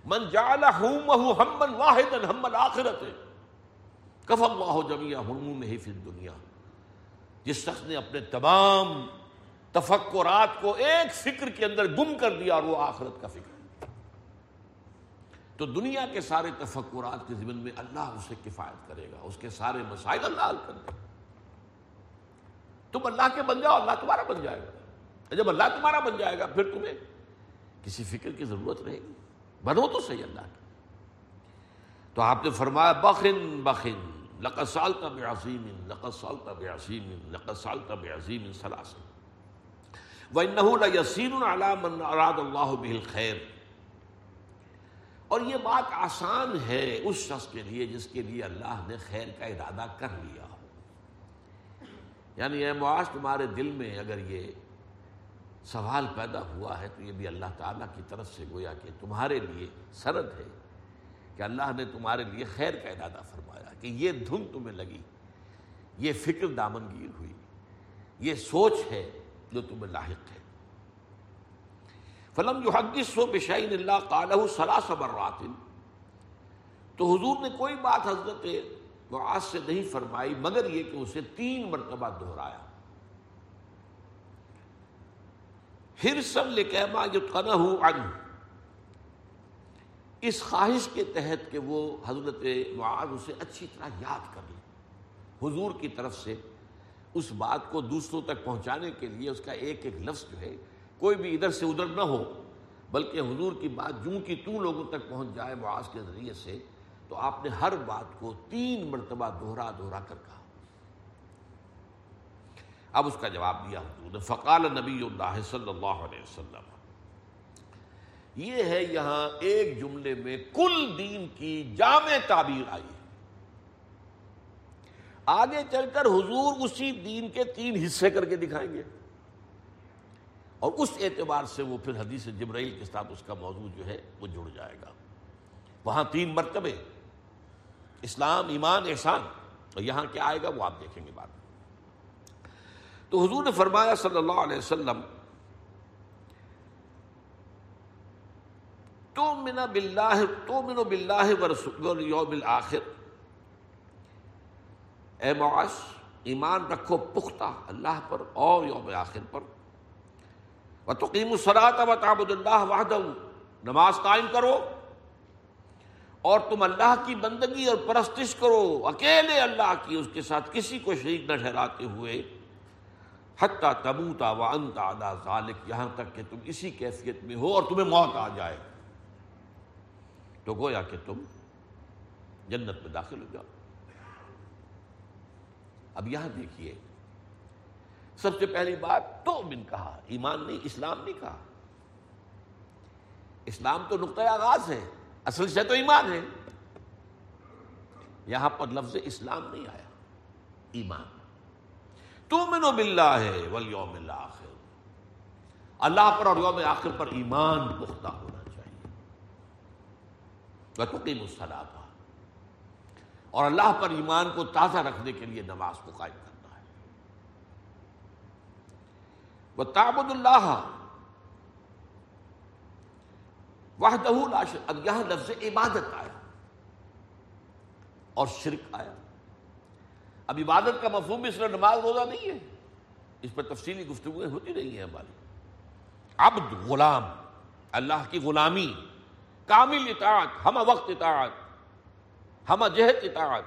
من جعل ہمن واحد ہمن آخرت کف اللہ جمیا ہرمون ہی فی دنیا جس شخص نے اپنے تمام تفکرات کو ایک فکر کے اندر گم کر دیا اور وہ آخرت کا فکر۔ تو دنیا کے سارے تفکرات کے ذمن میں اللہ اسے کفایت کرے گا، اس کے سارے مسائل اللہ حل کر دے گا۔ تم اللہ کے بن جاؤ اللہ تمہارا بن جائے گا۔ جب اللہ تمہارا بن جائے گا، پھر تمہیں کسی فکر کی ضرورت رہے گی۔ بنو تو صحیح اللہ کی تو آپ نے فرمایا، بخن بخن، لقد سالتا بعظیم، لقد سالتا بعظیم، لقد سالتا بعظیم سلاسل وَإِنَّهُ لَيَسِيرٌ عَلَى مَنْ أَرَادَ اللَّهُ بِهِ الْخَيْرِ۔ اور یہ بات آسان ہے اس شخص کے لیے جس کے لیے اللہ نے خیر کا ارادہ کر لیا۔ ہو یعنی اے معاش تمہارے دل میں اگر یہ سوال پیدا ہوا ہے تو یہ بھی اللہ تعالیٰ کی طرف سے گویا کہ تمہارے لیے سرد ہے کہ اللہ نے تمہارے لیے خیر کا ارادہ فرمایا کہ یہ دھن تمہیں لگی، یہ فکر دامنگیر ہوئی، یہ سوچ ہے جو تمہیں لاحق ہے۔ فلم جو حدیث و بشعین اللہ قالہ سلاس برات تو حضور نے کوئی بات حضرت معاذ سے نہیں فرمائی، مگر یہ کہ اسے تین مرتبہ دہرایا۔ ہرسم لکیما یتقنہ عنہ۔ اس خواہش کے تحت کہ وہ حضرت معاذ اسے اچھی طرح یاد کر لے۔ حضور کی طرف سے اس بات کو دوسروں تک پہنچانے کے لیے اس کا ایک ایک لفظ جو ہے، کوئی بھی ادھر سے ادھر نہ ہو، بلکہ حضور کی بات جوں کی تو لوگوں تک پہنچ جائے معاذ کے ذریعے سے۔ تو آپ نے ہر بات کو تین مرتبہ دوہرا دوہرا کر کہا۔ اب اس کا جواب دیا حضور نے، فقال نبی اللہ صلی اللہ علیہ وسلم۔ یہ ہے یہاں ایک جملے میں کل دین کی جامع تعبیر آئی۔ ہے آگے چل کر حضور اسی دین کے تین حصے کر کے دکھائیں گے۔ اور اس اعتبار سے وہ پھر حدیث جبرائیل کے ساتھ اس کا موضوع جو ہے وہ جڑ جائے گا۔ وہاں تین مرتبے اسلام، ایمان، احسان۔ اور یہاں کیا آئے گا وہ آپ دیکھیں گے بعد تو حضور نے فرمایا صلی اللہ علیہ وسلم تو منا بلّہ تو منو بلّہ یوم الآخر اے معاش ایمان رکھو پختہ اللہ پر اور یوم آخر پر۔ و تقیم الصلاۃ و تعبد اللہ وحدہ نماز قائم کرو۔ اور تم اللہ کی بندگی اور پرستش کرو، اکیلے اللہ کی، اس کے ساتھ کسی کو شریک نہ ٹھہراتے ہوئے۔ حتیٰ تبوتا و انت علی ذالک یہاں تک کہ تم اسی کیفیت میں ہو اور تمہیں موت آ جائے۔ تو گویا کہ تم جنت میں داخل ہو جاؤ۔ اب یہاں دیکھیے، سب سے پہلی بات تو من کہا، ایمان نہیں، اسلام نہیں کہا۔ اسلام تو نقطۂ آغاز ہے۔ اصل سے تو ایمان ہے۔ یہاں پر لفظ اسلام نہیں آیا۔ ایمان۔ تو منو بلّہ ہے ولیوم اللہ اللہ پر اور یوم آخر پر ایمان پختہ ہونا چاہیے۔ تقیم الصلاۃ اور اللہ پر ایمان کو تازہ رکھنے کے لیے نماز کو قائم کرنا ہے۔ وہ تابد اللہ وحدہ یہاں لفظ عبادت آیا اور شرک آیا۔ اب عبادت کا مفہوم بھی صرف نماز روزہ نہیں ہے۔ اس پر تفصیلی گفتگویں ہوتی رہی ہیں ہماری۔ عبد غلام، اللہ کی غلامی، کامل اطاعت، ہم وقت اطاعت، ہم جہت اطاعت۔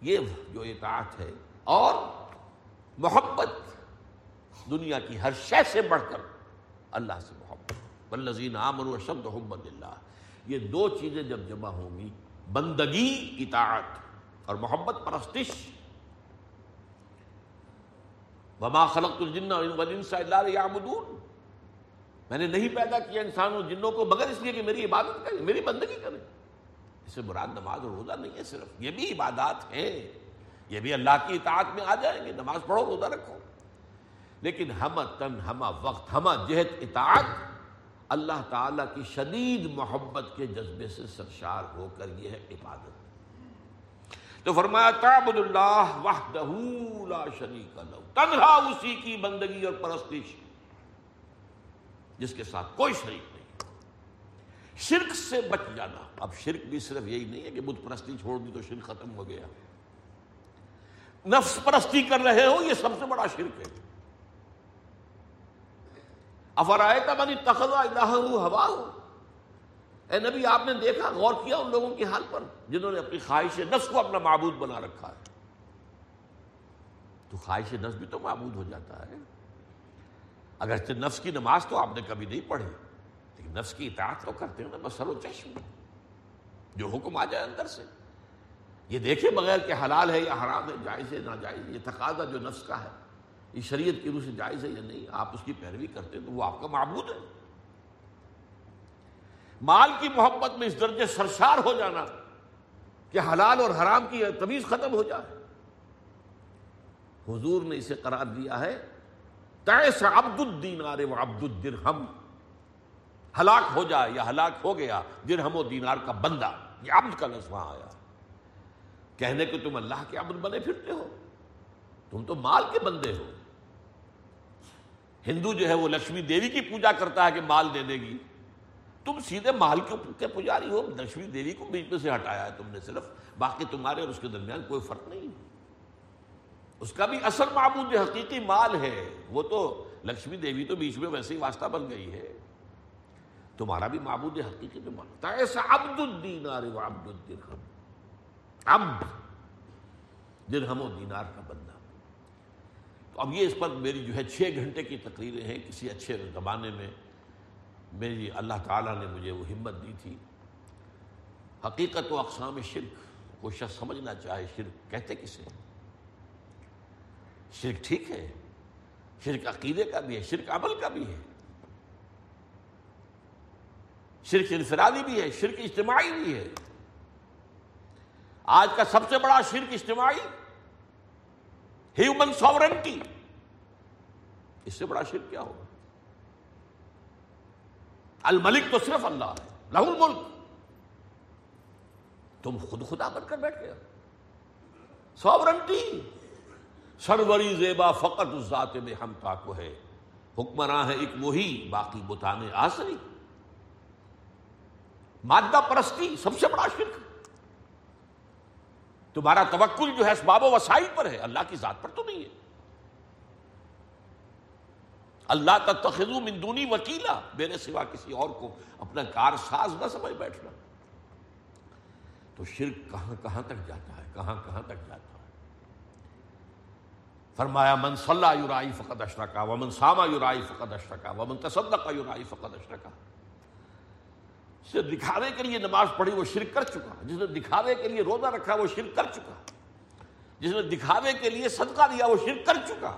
یہ جو اطاعت ہے اور محبت دنیا کی ہر شے سے بڑھ کر اللہ سے بلزین عامر و شبد حمد اللہ یہ دو چیزیں جب جمع ہوں گی، بندگی، اطاعت اور محبت، پرستش۔ وما خلق اللہ یعبدون میں نے نہیں پیدا کیا انسانوں جنوں کو، مگر اس لیے کہ میری عبادت کریں، میری بندگی کریں۔ اس سے مراد نماز اور روزہ نہیں ہے صرف، یہ بھی عبادات ہیں۔ یہ بھی اللہ کی اطاعت میں آ جائیں گے، نماز پڑھو، روزہ رکھو۔ لیکن ہم تن ہما وقت ہما جہت، اطاعت اللہ تعالیٰ کی شدید محبت کے جذبے سے سرشار ہو کر یہ ہے عبادت۔ تو فرمایا، تعبد اللہ وحدہ لا شریک لہو تنہا اسی کی بندگی اور پرستش جس کے ساتھ کوئی شریک نہیں۔ شرک سے بچ جانا۔ اب شرک بھی صرف یہی نہیں ہے کہ بت پرستی چھوڑ دی تو شرک ختم ہو گیا۔ نفس پرستی کر رہے ہو، یہ سب سے بڑا شرک ہے۔ افرائے تبانی تخذہ الہ ہوا ہو۔ اے نبی، آپ نے دیکھا، غور کیا ان لوگوں کے حال پر جنہوں نے اپنی خواہش نفس کو اپنا معبود بنا رکھا ہے۔ تو خواہش نفس بھی تو معبود ہو جاتا ہے۔ اگرچہ نفس کی نماز تو آپ نے کبھی نہیں پڑھی، لیکن نفس کی اطاعت تو کرتے ہیں نا بسر و چشم جو حکم آ جائے اندر سے۔ یہ دیکھے بغیر کہ حلال ہے یا حرام ہے، جائز ہے، ناجائز یہ تقاضا جو نفس کا ہے۔ یہ شریعت کی روح سے جائز ہے یا نہیں؟ آپ اس کی پیروی کرتے تو وہ آپ کا معبود ہے۔ مال کی محبت میں اس درجے سرشار ہو جانا کہ حلال اور حرام کی تمیز ختم ہو جائے۔ حضور نے اسے قرار دیا ہے عبد الدینار و عبد الدرہم۔ ہلاک ہو جائے یا ہلاک ہو گیا، درہم و دینار کا بندہ، یہ عبد کا لفظ وہاں آیا۔ کہنے کہ تم اللہ کے عبد بنے پھرتے ہو، تم تو مال کے بندے ہو۔ ہندو جو ہے وہ لکشمی دیوی کی پوجا کرتا ہے کہ مال دے دے گی۔ تم سیدھے مال کے پجاری ہو، لکشمی دیوی کو بیچ میں سے ہٹایا ہے تم نے صرف۔ باقی تمہارے اور اس کے درمیان کوئی فرق نہیں۔ اس کا بھی اصل معبود جو حقیقی مال ہے، وہ تو لکشمی دیوی تو بیچ میں ویسے ہی واسطہ بن گئی ہے۔ تمہارا بھی معبود حقیقی میں مانتا ایسا عبد الدین عبد الدرہم۔ عبد درہم و دینار کا بندہ۔ اب یہ اس پر میری جو ہے چھ گھنٹے کی تقریریں ہیں کسی اچھے زمانے میں، میری اللہ تعالیٰ نے مجھے وہ ہمت دی تھی۔ حقیقت و اقسام شرک کو شخص سمجھنا چاہے، شرک کہتے کسے شرک ٹھیک ہے، شرک عقیدے کا بھی ہے، شرک عمل کا بھی ہے۔ شرک انفرادی بھی ہے، شرک اجتماعی بھی ہے۔ آج کا سب سے بڑا شرک اجتماعی ہیومن ساورنٹی۔ اس سے بڑا شرک کیا ہوگا؟ الملک تو صرف اللہ ہے لہ الملک۔ تم خود خدا بن کر بیٹھ گیا ساورنٹی۔ سروری زیبا فقط اس ذات میں ہم تاکو ہے۔ حکمراں ہے ایک وہی، باقی بتانے آسری۔ مادہ پرستی سب سے بڑا شرک۔ تمہارا توکل جو ہے اسباب و وسائل پر ہے، اللہ کی ذات پر تو نہیں ہے۔ اللہ تخذو من دونی وکیلا، میرے سوا کسی اور کو اپنا کار ساز نہ سمجھ بیٹھنا۔ تو شرک کہاں کہاں تک جاتا ہے؟ کہاں کہاں تک جاتا ہے؟ فرمایا، من صلی یورائی فقط اشرکا، ومن ساما یورائی فقط اشرکا، ومن تصدق یورائی فقط اشرکا۔ جس نے دکھاوے کے لیے نماز پڑھی، وہ شرک کر چکا۔ جس نے دکھاوے کے لیے روزہ رکھا، وہ شرک کر چکا۔ جس نے دکھاوے کے لیے صدقہ دیا، وہ شرک کر چکا۔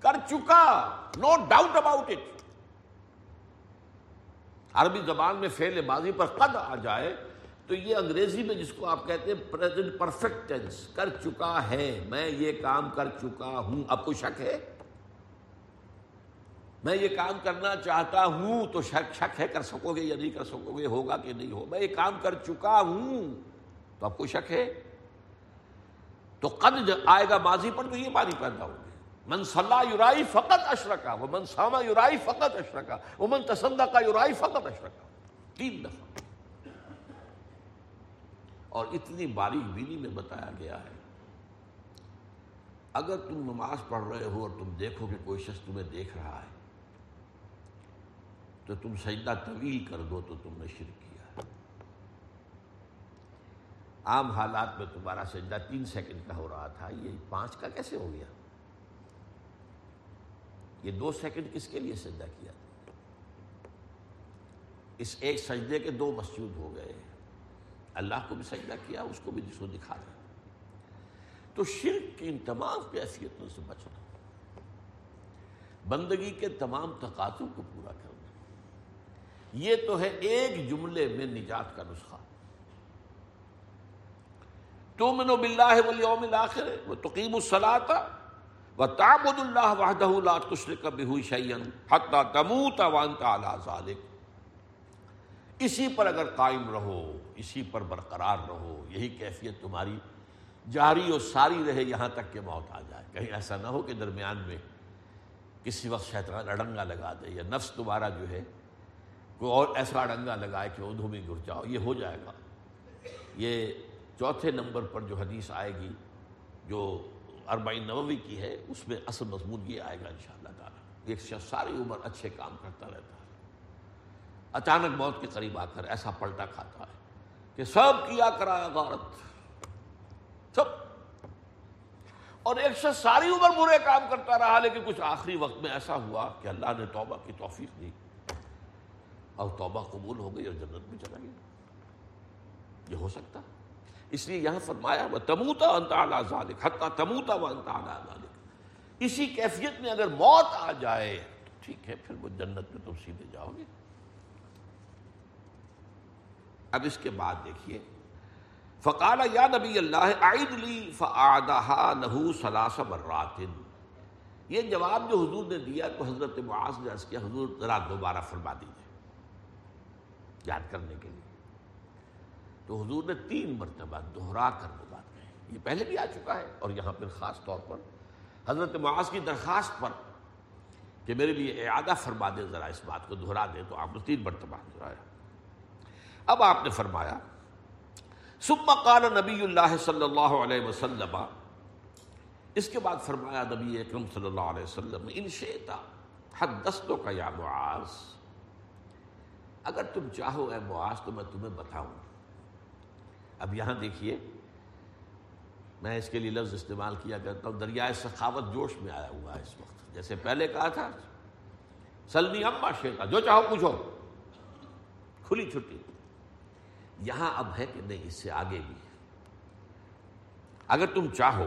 کر چکا نو ڈاؤٹ اباؤٹ اٹ عربی زبان میں فیل بازی پر قد آ جائے تو یہ انگریزی میں جس کو آپ کہتے ہیں پرفیکٹ ٹینس کر چکا ہے، میں یہ کام کر چکا ہوں، اب کوئی شک ہے؟ میں یہ کام کرنا چاہتا ہوں تو شک شک ہے کر سکو گے یا نہیں کر سکو گے، ہوگا کہ نہیں ہو میں یہ کام کر چکا ہوں تو اب کوئی شک ہے؟ تو قد آئے گا ماضی پر تو یہ معنی پیدا ہوگی من صلاح یورائی فقط اشرکا وہ من ساما یورائی فقط اشرکا وہ من تسندہ کا یورائی فقط اشرکا۔ تین دفعہ۔ اور اتنی باریک بینی میں بتایا گیا ہے۔ اگر تم نماز پڑھ رہے ہو اور تم دیکھو کہ کوئی شخص تمہیں دیکھ رہا ہے تو تم سجدہ طویل کر دو تو تم نے شرک کیا۔ عام حالات میں تمہارا سجدہ تین سیکنڈ کا ہو رہا تھا، یہ پانچ کا کیسے ہو گیا؟ یہ دو سیکنڈ کس کے لیے سجدہ کیا؟ اس ایک سجدے کے دو مسجود ہو گئے۔ اللہ کو بھی سجدہ کیا، اس کو بھی جس کو دکھا دیا۔ تو شرک کی ان تمام کیفیتوں سے بچنا بندگی کے تمام تقاضوں کو پورا کرنا یہ تو ہے ایک جملے میں نجات کا نسخہ۔ تم نو بلّہ والیوم الآخر وہ تقیم الصلاۃ و تعبد اللہ وحدہ لا تشرک بہ شیئا حتی تموت وانت علی اسی پر اگر قائم رہو، اسی پر برقرار رہو، یہی کیفیت تمہاری جاری اور ساری رہے یہاں تک کہ موت آ جائے۔ کہیں ایسا نہ ہو کہ درمیان میں کسی وقت شیطان اڑنگا لگا دے یا نفس تمہارا جو ہے کوئی اور ایسا اڑنگا لگائے کہ ادھو میں گر جاؤ، یہ ہو جائے گا۔ یہ چوتھے نمبر پر جو حدیث آئے گی، جو اربعین نووی کی ہے، اس میں اصل مضمون یہ آئے گا انشاءاللہ تعالیٰ۔ ایک شخص ساری عمر اچھے کام کرتا رہتا ہے۔ اچانک موت کے قریب آ کر ایسا پلٹا کھاتا ہے کہ سب کیا کرایا غارت۔ سب۔ اور ایک شخص ساری عمر برے کام کرتا رہا، لیکن کچھ آخری وقت میں ایسا ہوا کہ اللہ نے توبہ کی توفیق دی۔ اور توبہ قبول ہو گئی اور جنت میں چلا گیا۔ یہ ہو سکتا۔ اس لیے یہاں فرمایا، وہ تموتا انتہا ذالک حتیٰ تموتا و انتہا ذالک اسی کیفیت میں اگر موت آ جائے، تو ٹھیک ہے، پھر وہ جنت میں تم سیدھے جاؤ گے۔ اب اس کے بعد دیکھیے، فقال، یا نبی اللہ عید لی فعدہ لہو سلاس مرات۔ یہ جواب جو حضور نے دیا تو حضرت معاذ نے عرض کیا، حضور ذرا دوبارہ فرما دیجیے یاد کرنے کے لیے۔ تو حضور نے تین مرتبہ دوہرا کر وہ بات کہی۔ یہ پہلے بھی آ چکا ہے اور یہاں پھر خاص طور پر حضرت معاذ کی درخواست پر کہ میرے لیے اعادہ فرما دے، ذرا اس بات کو دہرا دے، تو آپ نے تین مرتبہ دہرایا۔ اب آپ نے فرمایا، ثم قال نبی اللہ صلی اللہ علیہ وسلم، اس کے بعد فرمایا نبی اکرم صلی اللہ علیہ وسلم، ان شیتا حدثتو کا یا معاذ؟ اگر تم چاہو اے معاذ تو میں تمہیں بتاؤں۔ اب یہاں دیکھیے، میں اس کے لیے لفظ استعمال کیا کرتا ہوں، دریائے سخاوت جوش میں آیا ہوا ہے اس وقت۔ جیسے پہلے کہا تھا، سلنی اما شیتا جو چاہو پوچھو۔ کھلی چھٹی۔ یہاں اب ہے کہ نہیں، اس سے آگے بھی۔ اگر تم چاہو،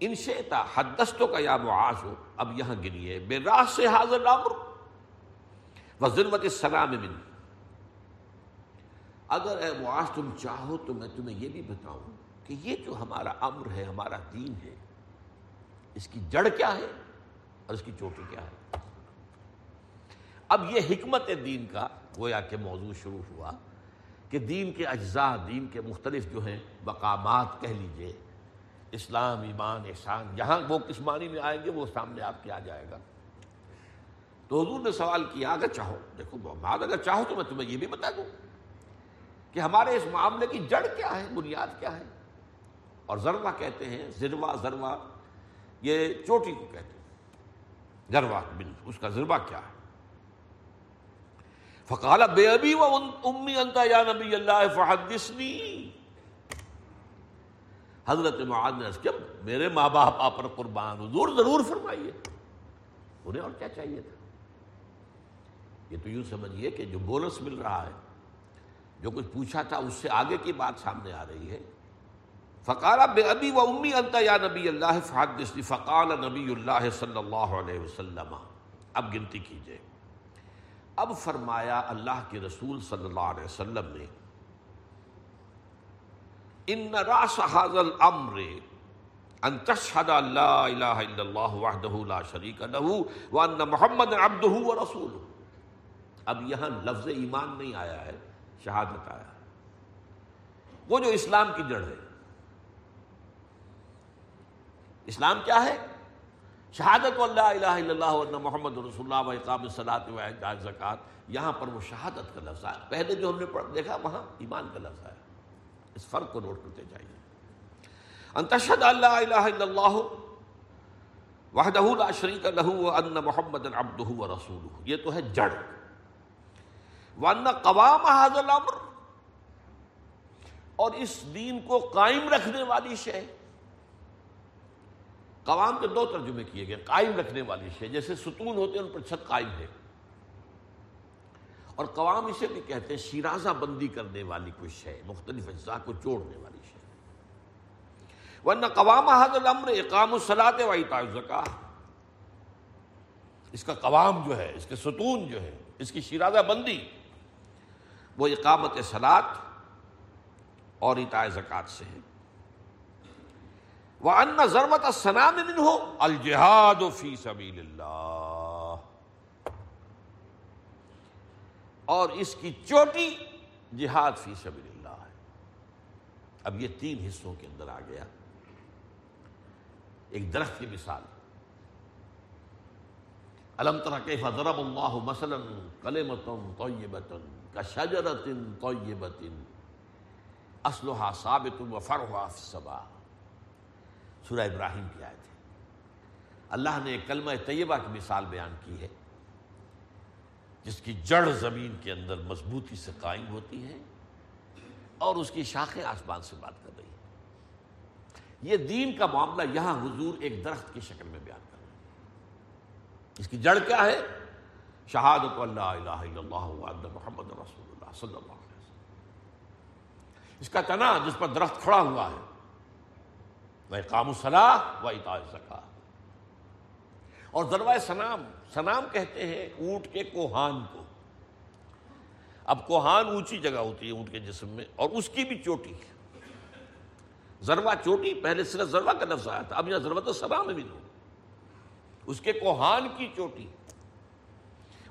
ان شیتا حدستوں کا یا معاش ہو، اب یہاں گنیے۔ بے راہ سے حاضر نامر و ضرورت السلام من اگر اے معاش تم چاہو تو میں تمہیں یہ بھی بتاؤں کہ یہ جو ہمارا امر ہے، ہمارا دین ہے، اس کی جڑ کیا ہے اور اس کی چوٹی کیا ہے؟ اب یہ حکمت دین کا گویا کہ موضوع شروع ہوا کہ دین کے اجزاء، دین کے مختلف جو ہیں، مقامات کہہ لیجیے۔ اسلام، ایمان، احسان جہاں وہ کس معنی میں آئیں گے، وہ سامنے آپ کے آ جائے گا۔ تو حضور نے سوال کیا، اگر چاہو، دیکھو بات اگر چاہو تو میں تمہیں یہ بھی بتا دوں کہ ہمارے اس معاملے کی جڑ کیا ہے، بنیاد کیا ہے؟ اور ذروا کہتے ہیں زروا ذروا یہ چوٹی کو کہتے ہیں۔ ذروا بن، اس کا ذروا کیا ہے؟ فقال، بے ابی و امی انتا یا نبی اللہ، فحدثنی۔ حضرت معاذ نے کیا میرے ماں باپ آپ پر قربان، حضور ضرور فرمائیے۔ انہیں اور کیا چاہیے تھا؟ یہ تو یوں سمجھیے کہ جو بونس مل رہا ہے، جو کچھ پوچھا تھا اس سے آگے کی بات سامنے آ رہی ہے۔ فقال بے ابی و امی انتا یا نبی اللہ فحدثنی فقال نبی اللہ صلی اللہ علیہ وسلم۔ اب گنتی کیجیے۔ اب فرمایا اللہ کے رسول صلی اللہ علیہ وسلم نے، ان راس حاضل امر ان تشهد لا الہ الا اللہ وحدہ لا شریک لہ وان محمد عبدہ ورسولہ اب یہاں لفظ ایمان نہیں آیا ہے، شہادت آیا ہے۔ وہ جو اسلام کی جڑ ہے۔ اسلام کیا ہے؟ شہادت اللہ الہ الا اللہ ورنہ محمد رسول اللہ و اقام صلاحت و زکوٰۃ یہاں پر وہ شہادت کا لفظ آیا۔ پہلے جو ہم نے دیکھا، وہاں ایمان کا لفظ آیا۔ اس فرق کو نوٹ کرتے جائیے۔ انتشد اللہ الہ الا اللہ وحدہ لا شریک لہ وان محمد عبدہ و رسولہ۔ یہ تو ہے جڑ۔ وان قوام هذا الامر اور اس دین کو قائم رکھنے والی شے۔ قوام کے دو ترجمے کیے گئے، قائم رکھنے والی شے، جیسے ستون ہوتے ہیں، ان پر چھت قائم ہے۔ اور قوام اسے بھی کہتے ہیں شیرازہ بندی کرنے والی کوئی شے، مختلف اجزاء کو جوڑنے والی شے۔ ورنہ قوام حد الامر اقام الصلاۃ و اطاع اس کا قوام جو ہے، اس کے ستون جو ہے، اس کی شیرازہ بندی۔ وہ اقامت سلاد اور اطاع زکات سے ہے۔ وہ ان ضرورت سنام ہو الجہاد فی سبیل اللہ اور اس کی چوٹی جہاد فی سبیل اللہ ہے۔ اب یہ تین حصوں کے اندر آ گیا۔ ایک درخت کی مثال۔ علم طرح کے ضرب اللہ مثلا کلمتن طیبتن کشجرت طیبت اسلحہ ثابت و فرحا سورہ ابراہیم کی آیت ہے. اللہ نے کلمہ طیبہ کی مثال بیان کی ہے، جس کی جڑ زمین کے اندر مضبوطی سے قائم ہوتی ہے اور اس کی شاخیں آسمان سے بات کر رہی ہیں یہ دین کا معاملہ یہاں حضور ایک درخت کی شکل میں بیان کر رہے ہیں۔ اس کی جڑ کیا ہے؟ شہادت اللہ الہ الا اللہ محمد رسول اللہ صلی اللہ علیہ وسلم۔ اس کا تنا جس پر درخت کھڑا ہوا ہے۔ وہ کام صلاح و اطاع زکا اور ذروائے سنام سنام کہتے ہیں اونٹ کے کوہان کو۔ اب کوہان اونچی جگہ ہوتی ہے اونٹ کے جسم میں، اور اس کی بھی چوٹی۔ ذروا چوٹی، پہلے صرف ذروا کا لفظ آیا تھا، اب یہاں ضرورت سلام بھی دو۔ اس کے کوہان کی چوٹی۔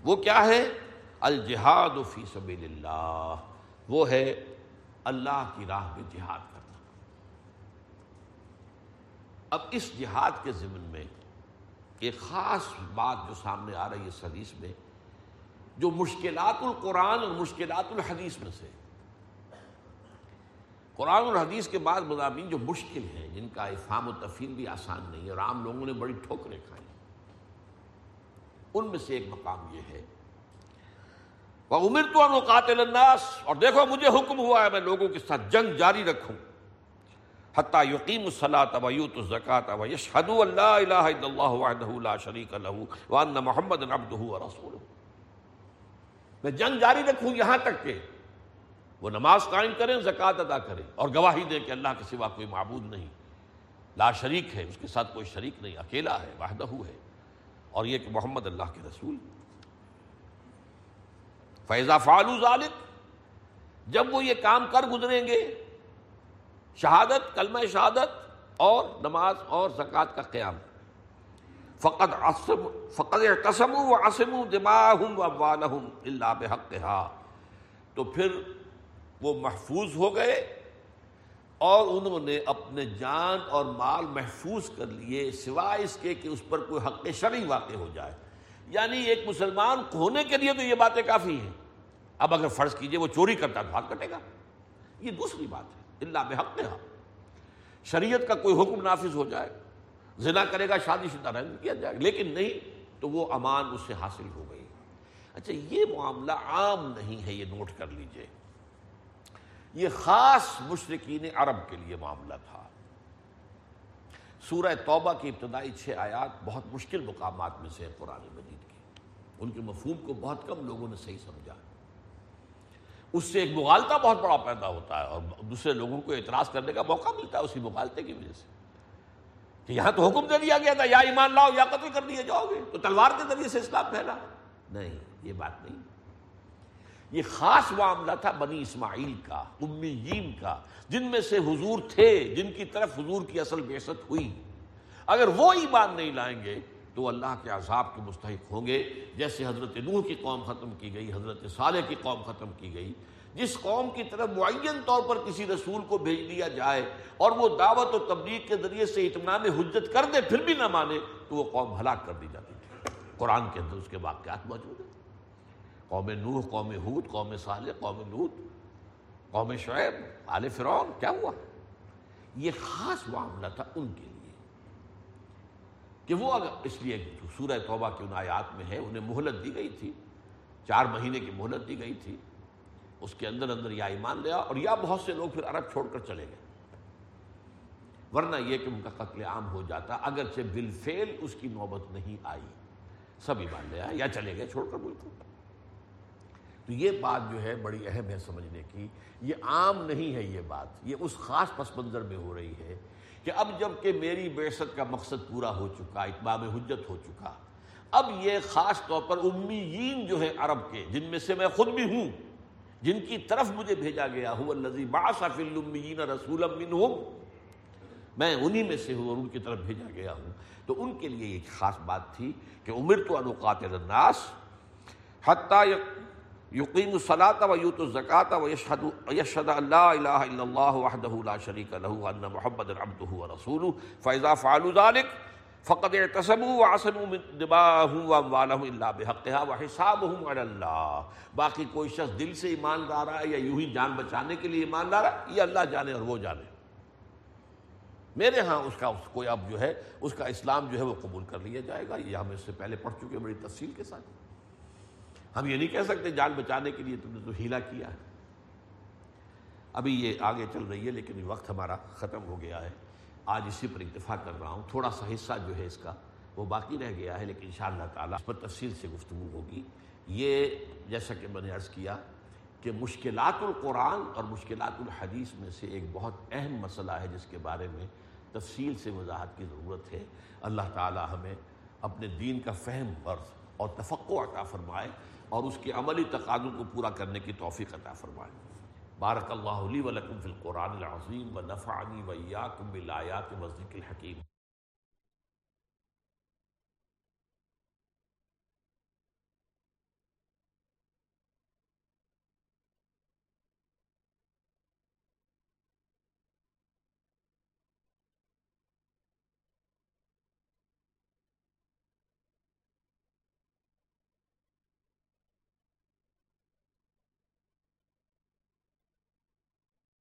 وہ کیا ہے؟ الجہاد فی سبیل اللہ۔ وہ ہے اللہ کی راہ میں جہاد کرنا۔ اب اس جہاد کے ضمن میں ایک خاص بات جو سامنے آ رہی ہے اس حدیث میں، جو مشکلات القرآن اور مشکلات الحدیث میں سے۔ قرآن اور حدیث کے بعد مضامین جو مشکل ہیں، جن کا افہام و تفہیم بھی آسان نہیں ہے اور عام لوگوں نے بڑی ٹھوکریں کھائی ان میں سے ایک مقام یہ ہے۔ وہ عمر تو قاتل الناس۔ اور دیکھو، مجھے حکم ہوا ہے، میں لوگوں کے ساتھ جنگ جاری رکھوں۔ حتیٰ یقیم الصلاۃ ویوت الزکات و یشہد اللہ الہ الا اللہ وحدہ لا شریک لہ وان محمد عبدہ ورسولہ میں جنگ جاری رکھوں یہاں تک کہ وہ نماز قائم کریں، زکوٰۃ ادا کریں۔ اور گواہی دیں کہ اللہ کے سوا کوئی معبود نہیں۔ لا شریک ہے، اس کے ساتھ کوئی شریک نہیں، اکیلا ہے، وحدہ ہے۔ اور یہ کہ محمد اللہ کے رسول فیضا فعلو ذالک، جب وہ یہ کام کر گزریں گے، شہادت، کلمہ شہادت اور نماز اور زکوٰۃ کا قیام۔ فقط فقط قسم و عصم دماغ اللہ بحق تو پھر وہ محفوظ ہو گئے اور انہوں نے اپنے جان اور مال محفوظ کر لیے، سوائے اس کے کہ اس پر کوئی حق شرعی واقع ہو جائے۔ یعنی ایک مسلمان ہونے کے لیے تو یہ باتیں کافی ہیں۔ اب اگر فرض کیجیے وہ چوری کرتا تو ہاتھ کٹے گا۔ یہ دوسری بات ہے۔ اللہ بحق شریعت کا کوئی حکم نافذ ہو جائے، زنا کرے گا، شادی شدہ رنگ کیا جائے۔ لیکن نہیں تو وہ امان اس سے حاصل ہو گئی۔ اچھا یہ معاملہ عام نہیں ہے، یہ نوٹ کر لیجیے۔ یہ خاص مشرقین عرب کے لیے معاملہ تھا۔ سورہ توبہ کی ابتدائی چھ آیات بہت مشکل مقامات میں سے قرآن مجید کی۔ ان کے مفہوم کو بہت کم لوگوں نے صحیح سمجھا۔ اس سے ایک مغالطہ بہت بڑا پیدا ہوتا ہے اور دوسرے لوگوں کو اعتراض کرنے کا موقع ملتا ہے اسی مغالطے کی وجہ سے۔ کہ یہاں تو حکم دے دیا گیا تھا، یا ایمان لاؤ یا قتل کر دیے جاؤ گے، تو تلوار کے ذریعے سے اسلام پھیلا۔ نہیں، یہ بات نہیں۔ یہ خاص معاملہ تھا بنی اسماعیل کا، امیین کا، جن میں سے حضور تھے، جن کی طرف حضور کی اصل بیست ہوئی۔ اگر وہ ایمان نہیں لائیں گے تو اللہ کے عذاب کے مستحق ہوں گے۔ جیسے حضرت نوح کی قوم ختم کی گئی، حضرت صالح کی قوم ختم کی گئی۔ جس قوم کی طرف معین طور پر کسی رسول کو بھیج دیا جائے اور وہ دعوت و تبلیغ کے ذریعے سے اطمینان حجت کر دے، پھر بھی نہ مانے، تو وہ قوم ہلاک کر دی جاتی تھی۔ قرآن کے اندر اس کے واقعات موجود ہیں۔ قوم نوح، قوم حود قوم صالح، قوم لوت قوم شعیب، آل فرعون، کیا ہوا؟ یہ خاص معاملہ تھا ان کے لیے کہ وہ اگر، اس لیے سورہ توبہ کی ان آیات میں ہے، انہیں مہلت دی گئی تھی، چار مہینے کی مہلت دی گئی تھی، اس کے اندر اندر یا ایمان لیا اور یا بہت سے لوگ پھر عرب چھوڑ کر چلے گئے۔ ورنہ یہ کہ ان کا قتل عام ہو جاتا، اگرچہ بالفعل اس کی نوبت نہیں آئی، سب ایمان لیا یا چلے گئے، چھوڑ کر بالکل تو یہ بات جو ہے بڑی اہم ہے سمجھنے کی۔ یہ عام نہیں ہے یہ بات۔ یہ اس خاص پس منظر میں ہو رہی ہے کہ اب جبکہ میری بیست کا مقصد پورا ہو چکا، اتمام حجت ہو چکا، اب یہ خاص طور پر امیین جو ہے عرب کے، جن میں سے میں خود بھی ہوں، جن کی طرف مجھے بھیجا گیا ہوں الذی بعث فی الامیین رسولا منہم، میں انہی میں سے ہوں اور ان کی طرف بھیجا گیا ہوں۔ تو ان کے لیے ایک خاص بات تھی کہ امرت ان اقاتل الناس حتی یقیم الصلاة و یوت الزکاة و یشهد ان لا الہ الا اللہ وحدہ لا شریک له ان محمد عبدہ و رسولہ فاذا فعلوا ذلك فقد اعتصموا وعصموا من دماءهم واموالهم الا بحقها وحسابهم على الله باقی کوئی شخص دل سے ایمان لا رہا ہے یا یوں ہی جان بچانے کے لیے ایمان لا رہا ہے، یہ اللہ جانے اور وہ جانے۔ میرے ہاں اس کا اس کو اب جو ہے، اس کا اسلام جو ہے وہ قبول کر لیا جائے گا۔ یہ ہم اس سے پہلے پڑھ چکے بڑی تفصیل کے ساتھ۔ ہم یہ نہیں کہہ سکتے جان بچانے کے لیے تم نے تو ہیلا کیا ہے۔ ابھی یہ آگے چل رہی ہے لیکن وقت ہمارا ختم ہو گیا ہے۔ آج اسی پر اتفاق کر رہا ہوں۔ تھوڑا سا حصہ جو ہے اس کا وہ باقی رہ گیا ہے لیکن انشاءاللہ تعالیٰ اس پر تفصیل سے گفتگو ہوگی۔ یہ جیسا کہ میں نے عرض کیا کہ مشکلات القرآن اور مشکلات الحدیث میں سے ایک بہت اہم مسئلہ ہے جس کے بارے میں تفصیل سے وضاحت کی ضرورت ہے۔ اللہ تعالیٰ ہمیں اپنے دین کا فہم اور اور تفقع عطا فرمائے۔ اور اس کے عملی تقاضوں کو پورا کرنے کی توفیق عطا فرمائے۔ بارک اللہ علی و لکم فی القرآن العظیم و نفعنی و ایاکم بالآیات و ذکر الحکیم۔